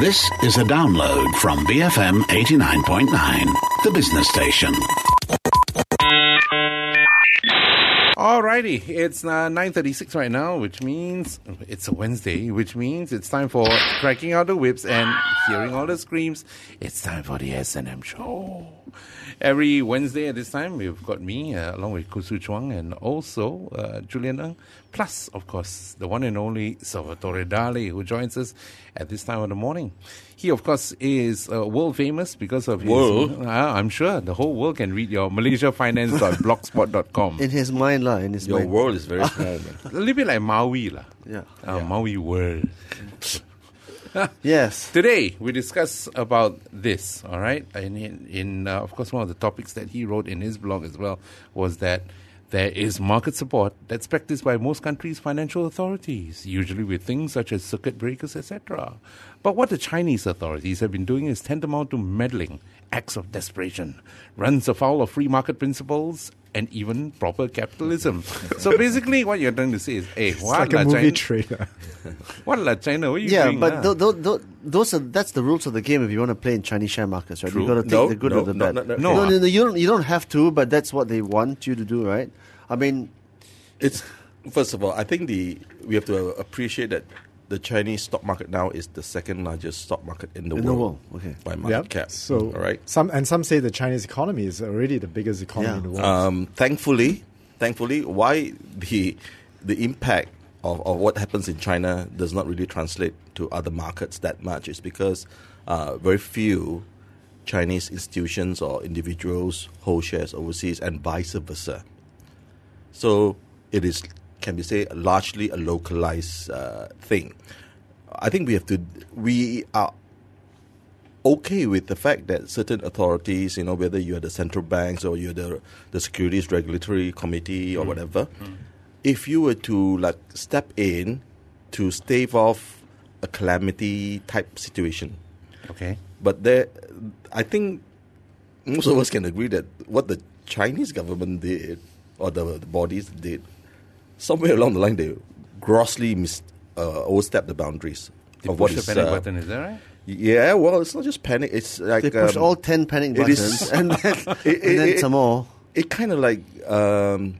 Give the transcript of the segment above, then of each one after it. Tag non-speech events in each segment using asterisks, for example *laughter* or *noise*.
This is a download from BFM 89.9, the business station. Alrighty, it's uh, 9.36 right now, which means it's a Wednesday, which means it's time for cracking out the whips and hearing all the screams. It's time for the S&M show. Every Wednesday at this time, we've got me, uh, along with Khoo Hsu Chuang and also uh, Julian Ng, plus, of course, the one and only Salvatore Dali, who joins us at this time of the morning. He, of course, is uh, world famous because of his... World? Uh, I'm sure the whole world can read your malaysiafinance.blogspot.com. *laughs* In his mind, lah. In his Your mind. world is very small, man. *laughs* A little bit like Maui, lah. Yeah. Uh, Maui world. *laughs* *laughs* Yes. Today we discuss about this. All right, and in, in uh, of course one of the topics that he wrote in his blog as well was that there is market support that's practiced by most countries' financial authorities, usually with things such as circuit breakers, etc. But what the Chinese authorities have been doing is tantamount to meddling, acts of desperation, runs afoul of free market principles and even proper capitalism. so basically, what you're trying to say is, hey, It's what like a movie China? trailer. *laughs* What la China? What are you Yeah, doing but th- th- th- those are that's the rules of the game if you want to play in Chinese share markets, right? True. You got to take No, the good no, or the no, bad. no, no. No, no, no, you don't. You don't have to, but that's what they want you to do, right? I mean, It's first of all, I think the we have to appreciate that the Chinese stock market now is the second largest stock market in the In the world. world, okay. by market cap. So, all right. Some and some say the Chinese economy is already the biggest economy Yeah. in the world. Um, thankfully, thankfully, why the the impact of, of what happens in China does not really translate to other markets that much is because uh, very few Chinese institutions or individuals hold shares overseas, and vice versa. So it is can be say largely a localized uh, thing. I think we have to we are okay with the fact that certain authorities, you know, whether you're the central banks or you're the the securities regulatory committee or whatever, if you were to like step in to stave off a calamity type situation, okay. but there, I think most of us can agree that what the Chinese government did or the, the bodies did, somewhere along the line they grossly mis, uh, overstepped the boundaries They of what push is. the panic uh, button, is that right? yeah, well, it's not just panic. It's like they push um, all ten panic it is- buttons, *laughs* and then, it- and then it- some more. It kind of like um,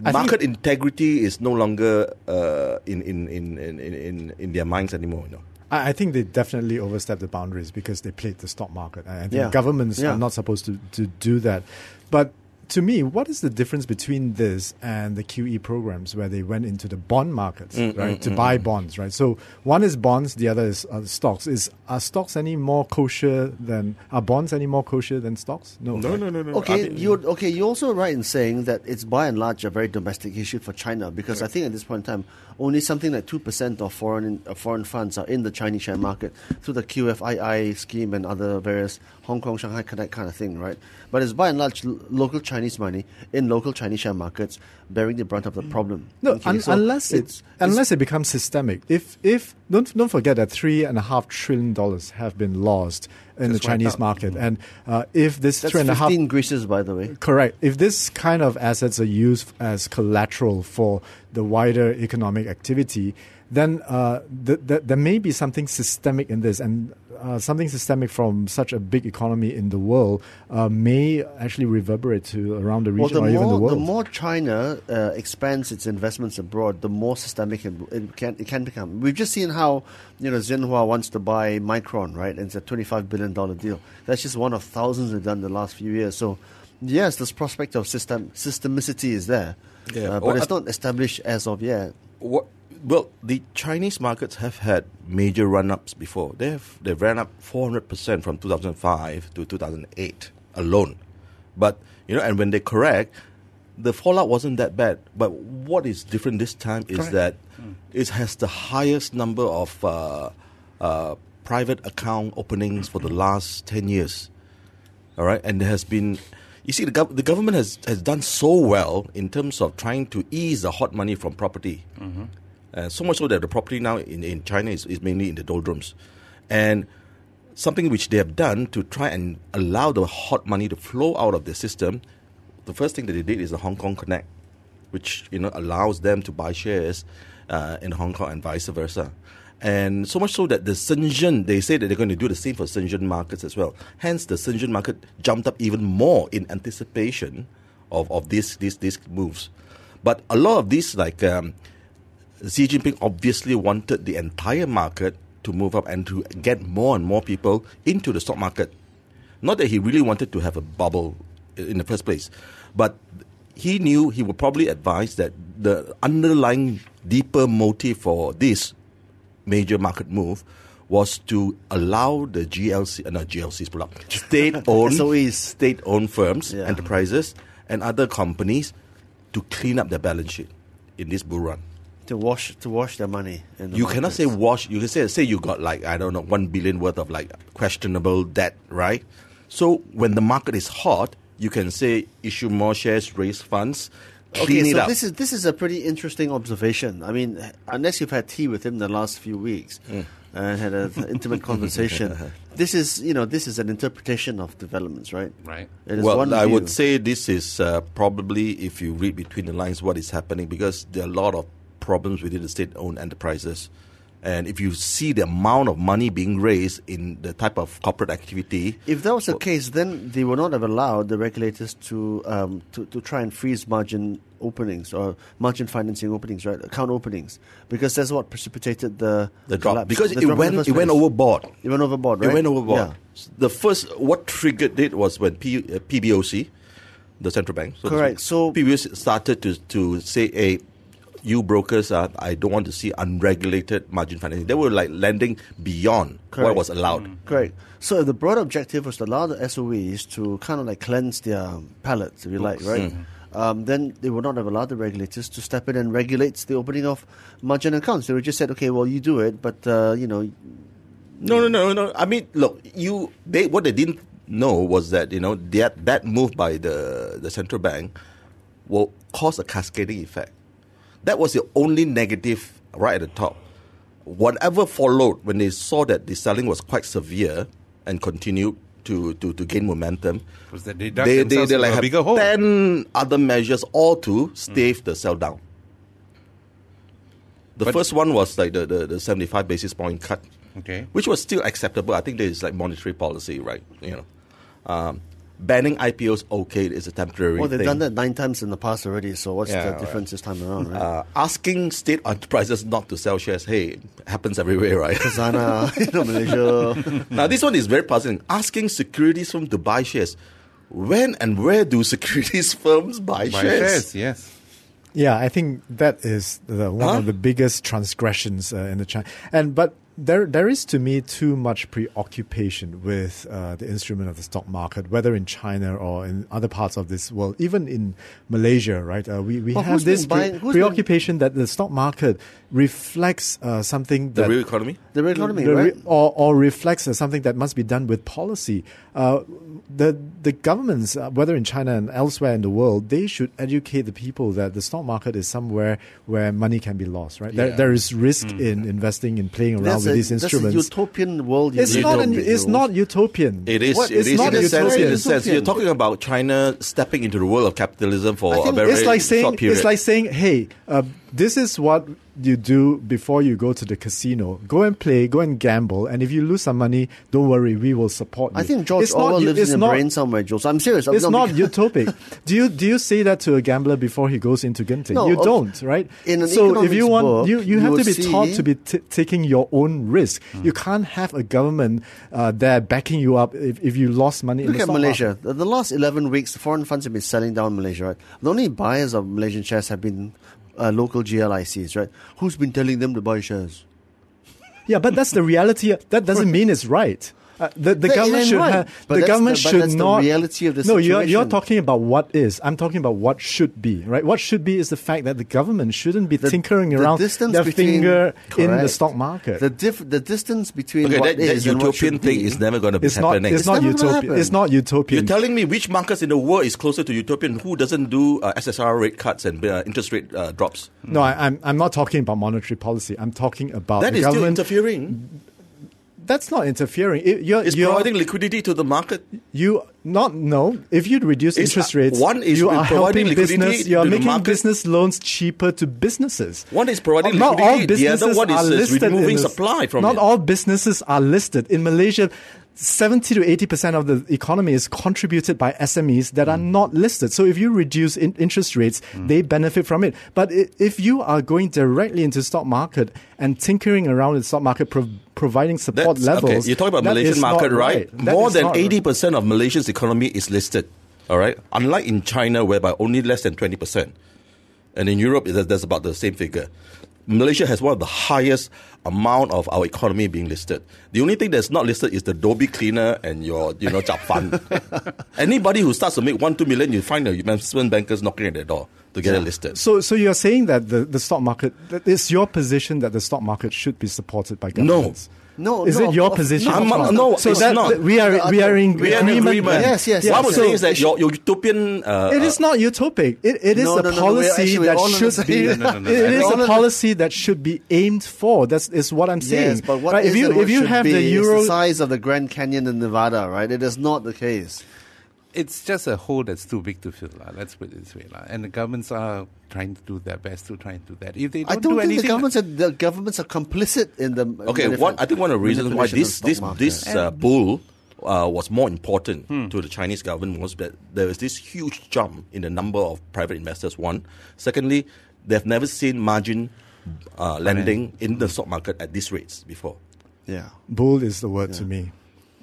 market integrity is no longer uh, in, in, in, in, in, in their minds anymore. You know. I, I think they definitely overstepped the boundaries because they played the stock market. I I think Yeah. governments Yeah. are not supposed to, to do that. But to me, what is the difference between this and the QE programs where they went into the bond markets, Mm, right, to buy bonds, right? So one is bonds, the other is uh, stocks. Is are stocks any more kosher than are bonds any more kosher than stocks? No, No, right? no, no, no. Okay, think- you okay? You're also right in saying that it's by and large a very domestic issue for China because I think at this point in time, only something like two percent of foreign uh, foreign funds are in the Chinese share market through the QFII scheme and other various Hong Kong Shanghai Connect kind of thing, right? But it's by and large l- local Chinese money in local Chinese share markets bearing the brunt of the problem. No, Okay, un- so unless it's, it unless it becomes systemic. If if don't don't forget that three and a half trillion dollars have been lost in the Chinese market, and uh, if this that's three and a half Greeces, by the way. correct, if this kind of assets are used as collateral for the wider economic activity, then uh, th- th- there may be something systemic in this, and uh, something systemic from such a big economy in the world uh, may actually reverberate to around the Well, region the or more, even the world. the more China uh, expands its investments abroad, the more systemic it, it can it can become. We've just seen how you know Tsinghua wants to buy Micron, right? And it's a twenty-five billion dollar deal. That's just one of thousands they've done the last few years. So, yes, this prospect of system systemicity is there, Yeah. uh, but Well, it's not established as of yet. What? Well, the Chinese markets have had major run-ups before. They have they've ran up 400 percent from 2005 to 2008 alone. But you know, and when they correct, the fallout wasn't that bad. But what is different this time is Correct. that it has the highest number of uh, uh, private account openings for the last 10 years. All right, and there has been. You see, the, gov- the government has, has done so well in terms of trying to ease the hot money from property. Uh, so much so that the property now in, in China is, is mainly in the doldrums. And something which they have done to try and allow the hot money to flow out of the system, the first thing that they did is the Hong Kong Connect, which you know allows them to buy shares uh, in Hong Kong and vice versa. And so much so that the Shenzhen, they say that they're going to do the same for Shenzhen markets as well. Hence, the Shenzhen market jumped up even more in anticipation of, of these, these, these moves. But a lot of these, like um, Xi Jinping obviously wanted the entire market to move up and to get more and more people into the stock market. Not that he really wanted to have a bubble in the first place, but he knew he would probably advise that the underlying deeper motive for this major market move was to allow the GLC, uh, not GLCs, product, state-owned, *laughs* SOEs. state-owned firms, Yeah. enterprises, and other companies to clean up their balance sheet in this bull run. To wash to wash their money. In the You cannot say wash. You can say say you got like I don't know one billion worth of like questionable debt, right? So when the market is hot, you can say issue more shares, raise funds, clean Okay, it so up. this is this is a pretty interesting observation. I mean, unless you've had tea with him the last few weeks Mm. and had an *laughs* intimate conversation, this is you know this is an interpretation of developments, right? Right. It is well, one I view. would say this is uh, probably, if you read between the lines, what is happening because there are a lot of problems within the state-owned enterprises. And if you see the amount of money being raised in the type of corporate activity, If that was the case, then they would not have allowed the regulators to um, to, to try and freeze margin openings or margin financing openings, right? Account openings, because that's what precipitated the the drop collapse. because The it drop went it went overboard. It went overboard, right? It went overboard. Yeah. The first what triggered it was when P, uh, PBOC, the central bank, so Correct. So- PBOC started to to say, "Hey, you brokers, I don't want to see unregulated margin financing." They were like lending beyond what was allowed. Correct. So the broad objective was to allow the SOEs to kind of like cleanse their palates, if you like, right? Um, then they would not have allowed the regulators to step in and regulate the opening of margin accounts. They would just said, okay, well, you do it, but uh, you know, No, no, no, no. I mean, look, you they what they didn't know was that you know that that move by the the central bank will cause a cascading effect. That was the only negative right at the top. Whatever followed when they saw that the selling was quite severe and continued to, to, to gain momentum, Was that they they, they, they like have bigger hole. 10 other measures all to stave the sell down. The But- first one was like the, the, the 75 basis point cut Okay. which was still acceptable. I think there is like monetary policy, right? You know, um, banning IPOs okay is a temporary. well, they've thing. done that nine times in the past already. So what's Yeah, the right. difference this time around, right? Uh, asking state enterprises not to sell shares, hey, happens everywhere, right? *laughs* Khazanah, *laughs* you know, Malaysia. *laughs* now this one is very puzzling. Asking securities firms to buy shares. When and where do securities firms buy, Buy shares? shares, yes. Yeah, I think that is the, one Huh? of the biggest transgressions uh, in the China. And but there there is to me too much preoccupation with uh, the instrument of the stock market, whether in China or in other parts of this world, even in Malaysia. Right, uh, we we Well, have this buying- pre- who's been- preoccupation that the stock market reflects uh, something The real economy. the real economy, the re- right? or, or reflects as something that must be done with policy. Uh, the the governments, uh, whether in China and elsewhere in the world, they should educate the people that the stock market is somewhere where money can be lost. Right, there, there is risk in investing in playing around That's with a, these that's a utopian world. It's not. in, An, it's not utopian. It is. What? it it's is not in a sense. In utopian. a sense, you're talking about China stepping into the world of capitalism for I a think very, it's very like saying short period. it's like saying, hey, uh, this is what you do before you go to the casino. Go and play, go and gamble, and if you lose some money, don't worry, we will support you. I think George It's not Orwell u- lives in not- brain somewhere, Jules. I'm serious. I'm It's not because- utopic. *laughs* Do you do you say that to a gambler before he goes into Genting? No, you of- don't, right? so if you want, book, you, you you have to be taught to be t- taking your own risk. You can't have a government uh, there backing you up if, if you lost money. in Look at Malaysia. The, the last 11 weeks, the foreign funds have been selling down Malaysia, right? The only buyers of Malaysian shares have been uh, local GLICs, right? Who's been telling them to buy shares? Yeah, but that's the reality. That doesn't *laughs* mean it's right. Uh, the the That government should right. have. But the that's government the- but should that's the reality of the no, you're you're talking about what is. I'm talking about what should be. Right. What should be is the fact that the government shouldn't be The- tinkering the around distance their between- finger in the stock market. The, diff- the distance between okay, what that, that is and what utopian thing be- is never going to be not. happening. It's, not utopian. happen. It's not utopian. You're telling me which markets in the world is closer to utopian? Who doesn't do uh, SRR rate cuts and uh, interest rate uh, drops? no, I, I'm I'm not talking about monetary policy. I'm talking about That the is still government. interfering. That's not interfering. It, you're, It's you're, providing liquidity to the market. you not no. If you reduce It's, interest uh, rates, one is you are providing helping liquidity business. You are making business loans cheaper to businesses. One is providing not all liquidity, the other businesses one is, are is removing supply from Not it. all businesses are listed in Malaysia. 70 to 80 percent of the economy is contributed by SMEs that are Hmm. not listed. So if you reduce in- interest rates, they benefit from it. But if you are going directly into stock market and tinkering around the stock market, prov- providing support That's- levels, Okay, you're talking about Malaysian market, right? That More than eighty percent of Malaysia's economy is listed. All right, unlike in China, whereby only less than twenty percent, and in Europe, there's about the same figure. Malaysia has one of the highest amount of our economy being listed. The only thing that's not listed is the dhobi cleaner and your, you know, Jap fund. *laughs* Anybody who starts to make one, two million, you find the investment bankers knocking at their door to get it listed. So, so you're saying that the, the stock market, that it's your position that the stock market should be supported by governments? No, No, is no, it your of- position? no, I'm- no, so it's that not. we are we are in We are in agreement. agreement. Yes, yes, What. I was So saying is that your, your utopian. Uh, It is not utopic. It, it is No, a no, no, no, policy actually that all on the should be. No, no, no, it no. is All a the- policy that should be aimed for. That's is what I'm saying. Yes, but what right? is if you and what if you have be the euro, the size of the Grand Canyon in Nevada, right? It is not the case. It's just a hole that's too big to fill. lah. Let's put it this way. lah. And the governments are trying to do their best to try and do that. If they don't I don't do think anything, the governments are the governments are complicit in the. Okay, manif- one, I think one of the reasons why this this market. this uh, bull uh, was more important to the Chinese government was that there was this huge jump in the number of private investors. One, secondly, they've never seen margin uh, lending in the stock market at these rates before. yeah. bull is the word to me.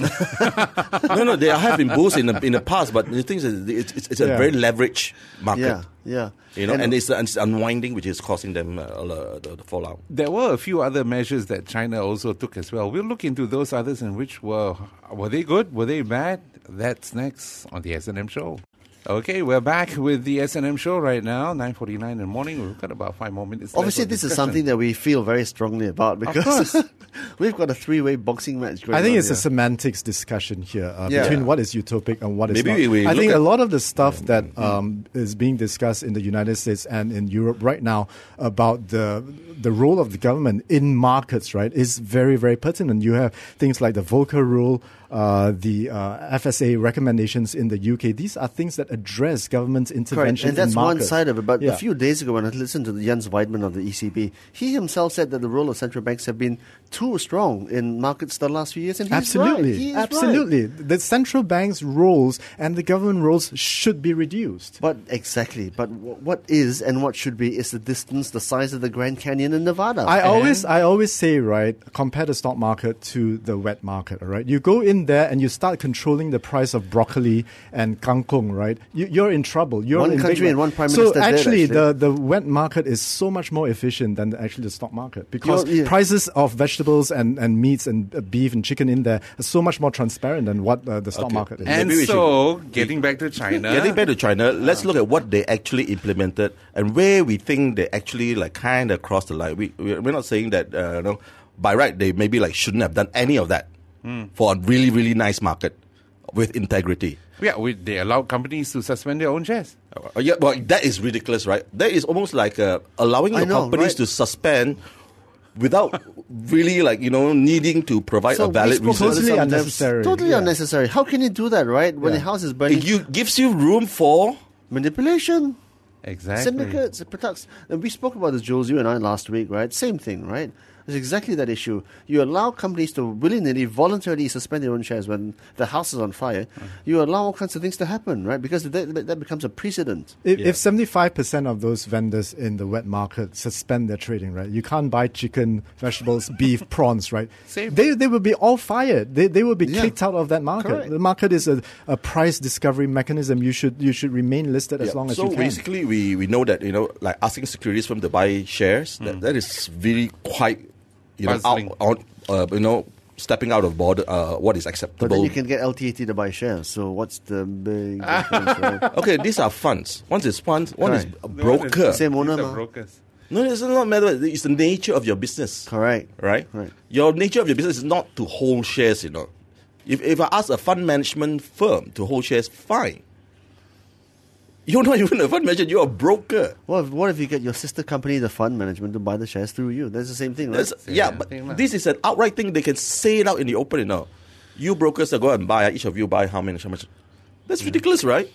*laughs* no, no, there have been bulls in the in the past, but the thing is, it's, it's, it's a Yeah. very leveraged market. Yeah, yeah. You know, and, it's, and it's unwinding, which is causing them uh, uh, the, the fallout. there were a few other measures that China also took as well. We'll look into those others and which were were they good? Were they bad? That's next on the S&M show. Okay, we're back with the S&M show right now, 9:49 in the morning. We've got about 5 more minutes. Obviously, for this is something that we feel very strongly about because *laughs* we've got a three-way boxing match going I think on it's a semantics discussion here uh, Yeah. between what is utopic and what is Maybe not. we- we I think at- a lot of the stuff that um, is being discussed in the United States and in Europe right now about the the role of the government in markets, right, is very very pertinent. You have things like the Volcker rule, uh, the uh, FSA recommendations in the UK. These are things that address government's Correct, intervention and that's in one side of it. But Yeah. a few days ago, when I listened to Jens Weidmann of the ECB, he himself said that the role of central banks have been too strong in markets the last few years, and he's Absolutely, right. He is right. absolutely. The central bank's roles and the government roles should be reduced. But exactly, but w- what is and what should be is the distance, the size of the Grand Canyon in Nevada. I always, I always say, right, compare the stock market to the wet market. All right, you go in there and you start controlling the price of broccoli and kangkong. Right, you, you're in trouble. You're One in big country ma- and one prime so minister dead, actually, actually. the the wet market is so much more efficient than actually the stock market because You're- yeah. prices of vegetables and, and meats and uh, beef and chicken in there are so much more transparent than what uh, the stock Okay. market is. And Maybe so, getting back to China. *laughs* Getting back to China, let's look at what they actually implemented and where we think they actually like kind of crossed the line. We we're we're not saying that uh, you know by right they maybe like shouldn't have done any of that for a really really nice market with integrity. yeah, we, they allow companies to suspend their own shares. Uh, yeah, well, that is ridiculous, right? That is almost like uh, allowing I your know, companies right? to suspend without *laughs* really like you know needing to provide So a valid reason. Totally unnecessary, Totally yeah. unnecessary. How can you do that, right? When Yeah. the house is burning, It you, gives you room for manipulation. Exactly. syndicates, it protects. And we spoke about this, Jules, you and I last week, right? Same thing, right? It's exactly that issue. You allow companies to willingly, voluntarily suspend their own shares when the house is on fire. You allow all kinds of things to happen, right? Because that, that becomes a precedent. If, if 75% of those vendors in the wet market suspend their trading, right, you can't buy chicken, vegetables, *laughs* beef, prawns, right? Same. They, they will be all fired. They, they will be Yeah. kicked out of that market. Correct. The market is a, a price discovery mechanism. You should, you should remain listed as Yeah. long as so you can. So basically, we, we know that you know, like asking securities firm to buy shares, that, hmm. that is really quite you know out Puzzling. on uh, you know stepping out of border uh, what is But acceptable. then you can get LTAT to buy shares. So what's the big *laughs* difference, right? okay, these are funds. One is funds. One is Correct. a The one is- broker. Same owner, These are ma. brokers. No, it's not matter. It's the nature of your business. Correct. right? Right. Your nature of your business is not to hold shares, you know. If, if I ask a fund management firm to hold shares, fine. You're not even a fund manager. You're a broker. What if, what if you get your sister company, the fund management, to buy the shares through you? That's the same thing, right? That's, Same yeah, but lah. this is an outright thing. They can say it out in the open. You know, you brokers are go and buy. Each of you buy how many? How much? That's ridiculous, right?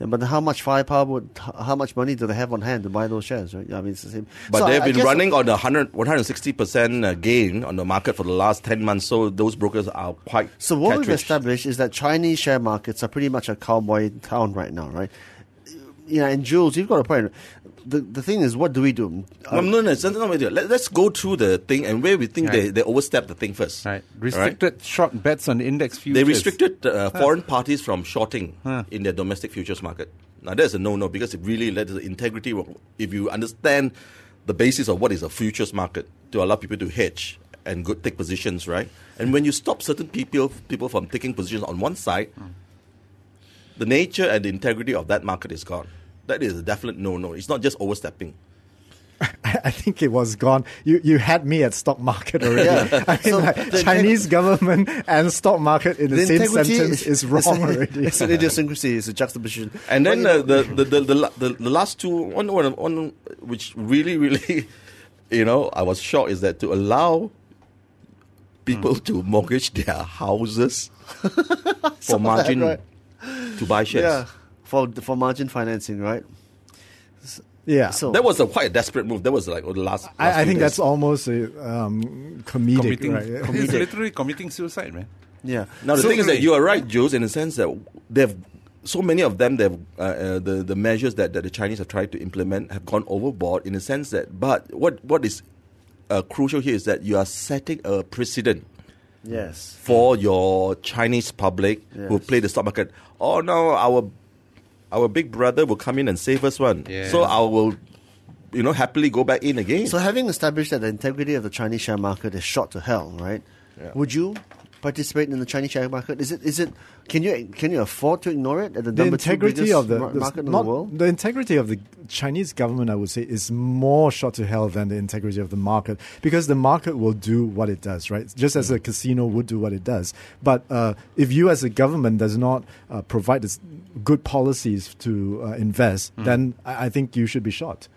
Yeah, but how much firepower would, how much money do they have on hand to buy those shares, right? Yeah, I mean, it's the same. But So they've I been guess- running on the 100, 160% uh, gain on the market for the last 10 months. So those brokers are quite. So what we've established is that Chinese share markets are pretty much a cowboy town right now, right? Yeah, and Jules, you've got a point. The the thing is, what do we do? No, no, no, it's not what we do. Let, us go through the thing and where we think they, Right. they overstep the thing first. Right. Restricted short bets on index futures. They restricted uh, foreign parties from shorting in their domestic futures market. Now, that's a no-no because it really led to the integrity. Of, if you understand the basis of what is a futures market, to allow people to hedge and go take positions, right? And when you stop certain people people from taking positions on one side, the nature and the integrity of that market is gone. That is a definite no-no. It's not just overstepping. I, *laughs* I think it was gone. You you had me at stock market already. Yeah. *laughs* I mean, So like, the- Chinese government and stock market in the, same sentence is, wrong it's, already. *laughs* It's an idiosyncrasy. It's a juxtaposition. And then But, uh, the, the, the, the, la- the, the last two, one, one, one which really, really, you know, I was shocked is that to allow people to mortgage their houses for margin right. to buy shares. yeah, for for margin financing, right? yeah. So That was a quite a desperate move. That was like oh, the last. last I, I think days. that's almost a um, comedic, committing, right? It's *laughs* literally committing suicide, man. yeah. Now the So thing is that you are right, Jules, in the sense that they've so many of them, they've uh, uh, the the measures that, that the Chinese have tried to implement have gone overboard in the sense that. But what what is uh, crucial here is that you are setting a precedent Yes. for your Chinese public who play the stock market. Oh no, our our big brother will come in and save us one. Yeah. So I will, you know, happily go back in again. So having established that the integrity of the Chinese share market is shot to hell, right? Yeah. Would you participate in the Chinese share market? Is it is it can you can you afford to ignore it at the, the integrity of the, mar- the- market in the world? the integrity of the Chinese government, I would say, is more shot to hell than the integrity of the market because the market will do what it does, right? Just as a casino would do what it does. But uh, if you, as a government, does not uh, provide this good policies to uh, invest, then I, I think you should be shot.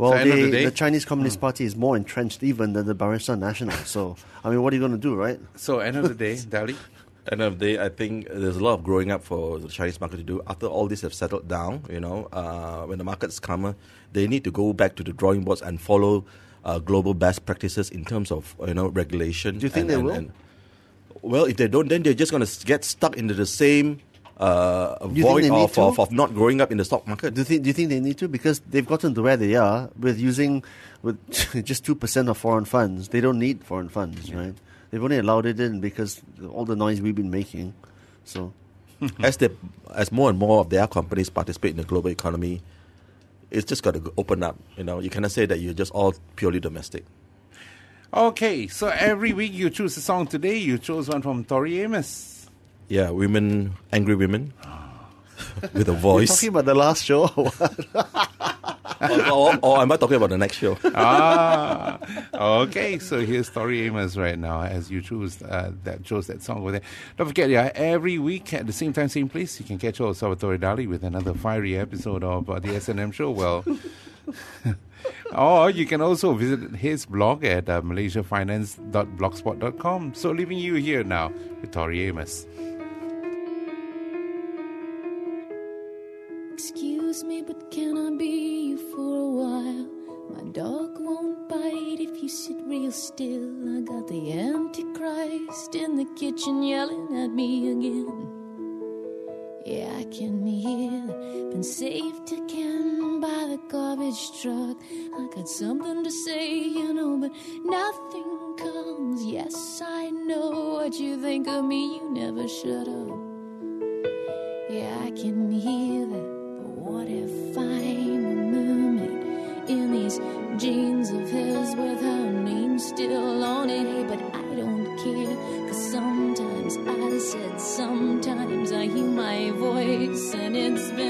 Well, So end of the, the day- the Chinese Communist Party is more entrenched even than the Barisan Nasional. So, I mean, what are you going to do, right? So end of the day, *laughs* Dali, end of the day, I think there's a lot of growing up for the Chinese market to do. After all this have settled down, you know, uh, when the market's calmer, they need to go back to the drawing boards and follow uh, global best practices in terms of you know regulation. Do you think and- they and- will? and- well, if they don't, then they're just going to get stuck into the same uh, you think void they need of, to? of, of not growing up in the stock market. Do you think do you think they need to because they've gotten to where they are with using with *laughs* just two percent of foreign funds? They don't need foreign funds, right? They've only allowed it in because all the noise we've been making. So, *laughs* as they, as more and more of their companies participate in the global economy, it's just got to open up. You know, you cannot say that you're just all purely domestic. Okay, so every week you choose a song. Today you chose one from Tori Amos. Yeah, women, angry women, *laughs* with a You're voice. talking about the last show. or or, or, or am I talking about the next show? ah, okay. So here's Tori Amos right now as you choose uh, that chose that song over there. Don't forget, yeah, every week at the same time, same place, you can catch all Salvatore Dali with another fiery episode of uh, the S&M show. Well. *laughs* Or you can also visit his blog at uh, malaysiafinance.blogspot.com. So leaving you here now with Tori Amos. I got something to say, you know, but nothing comes. Yes, I know what you think of me, you never shut up. Yeah, I can hear that. But what if I'm a mermaid in these jeans of his with her name still on it? Hey, but I don't care. Cause sometimes I said, sometimes I hear my voice, and it's been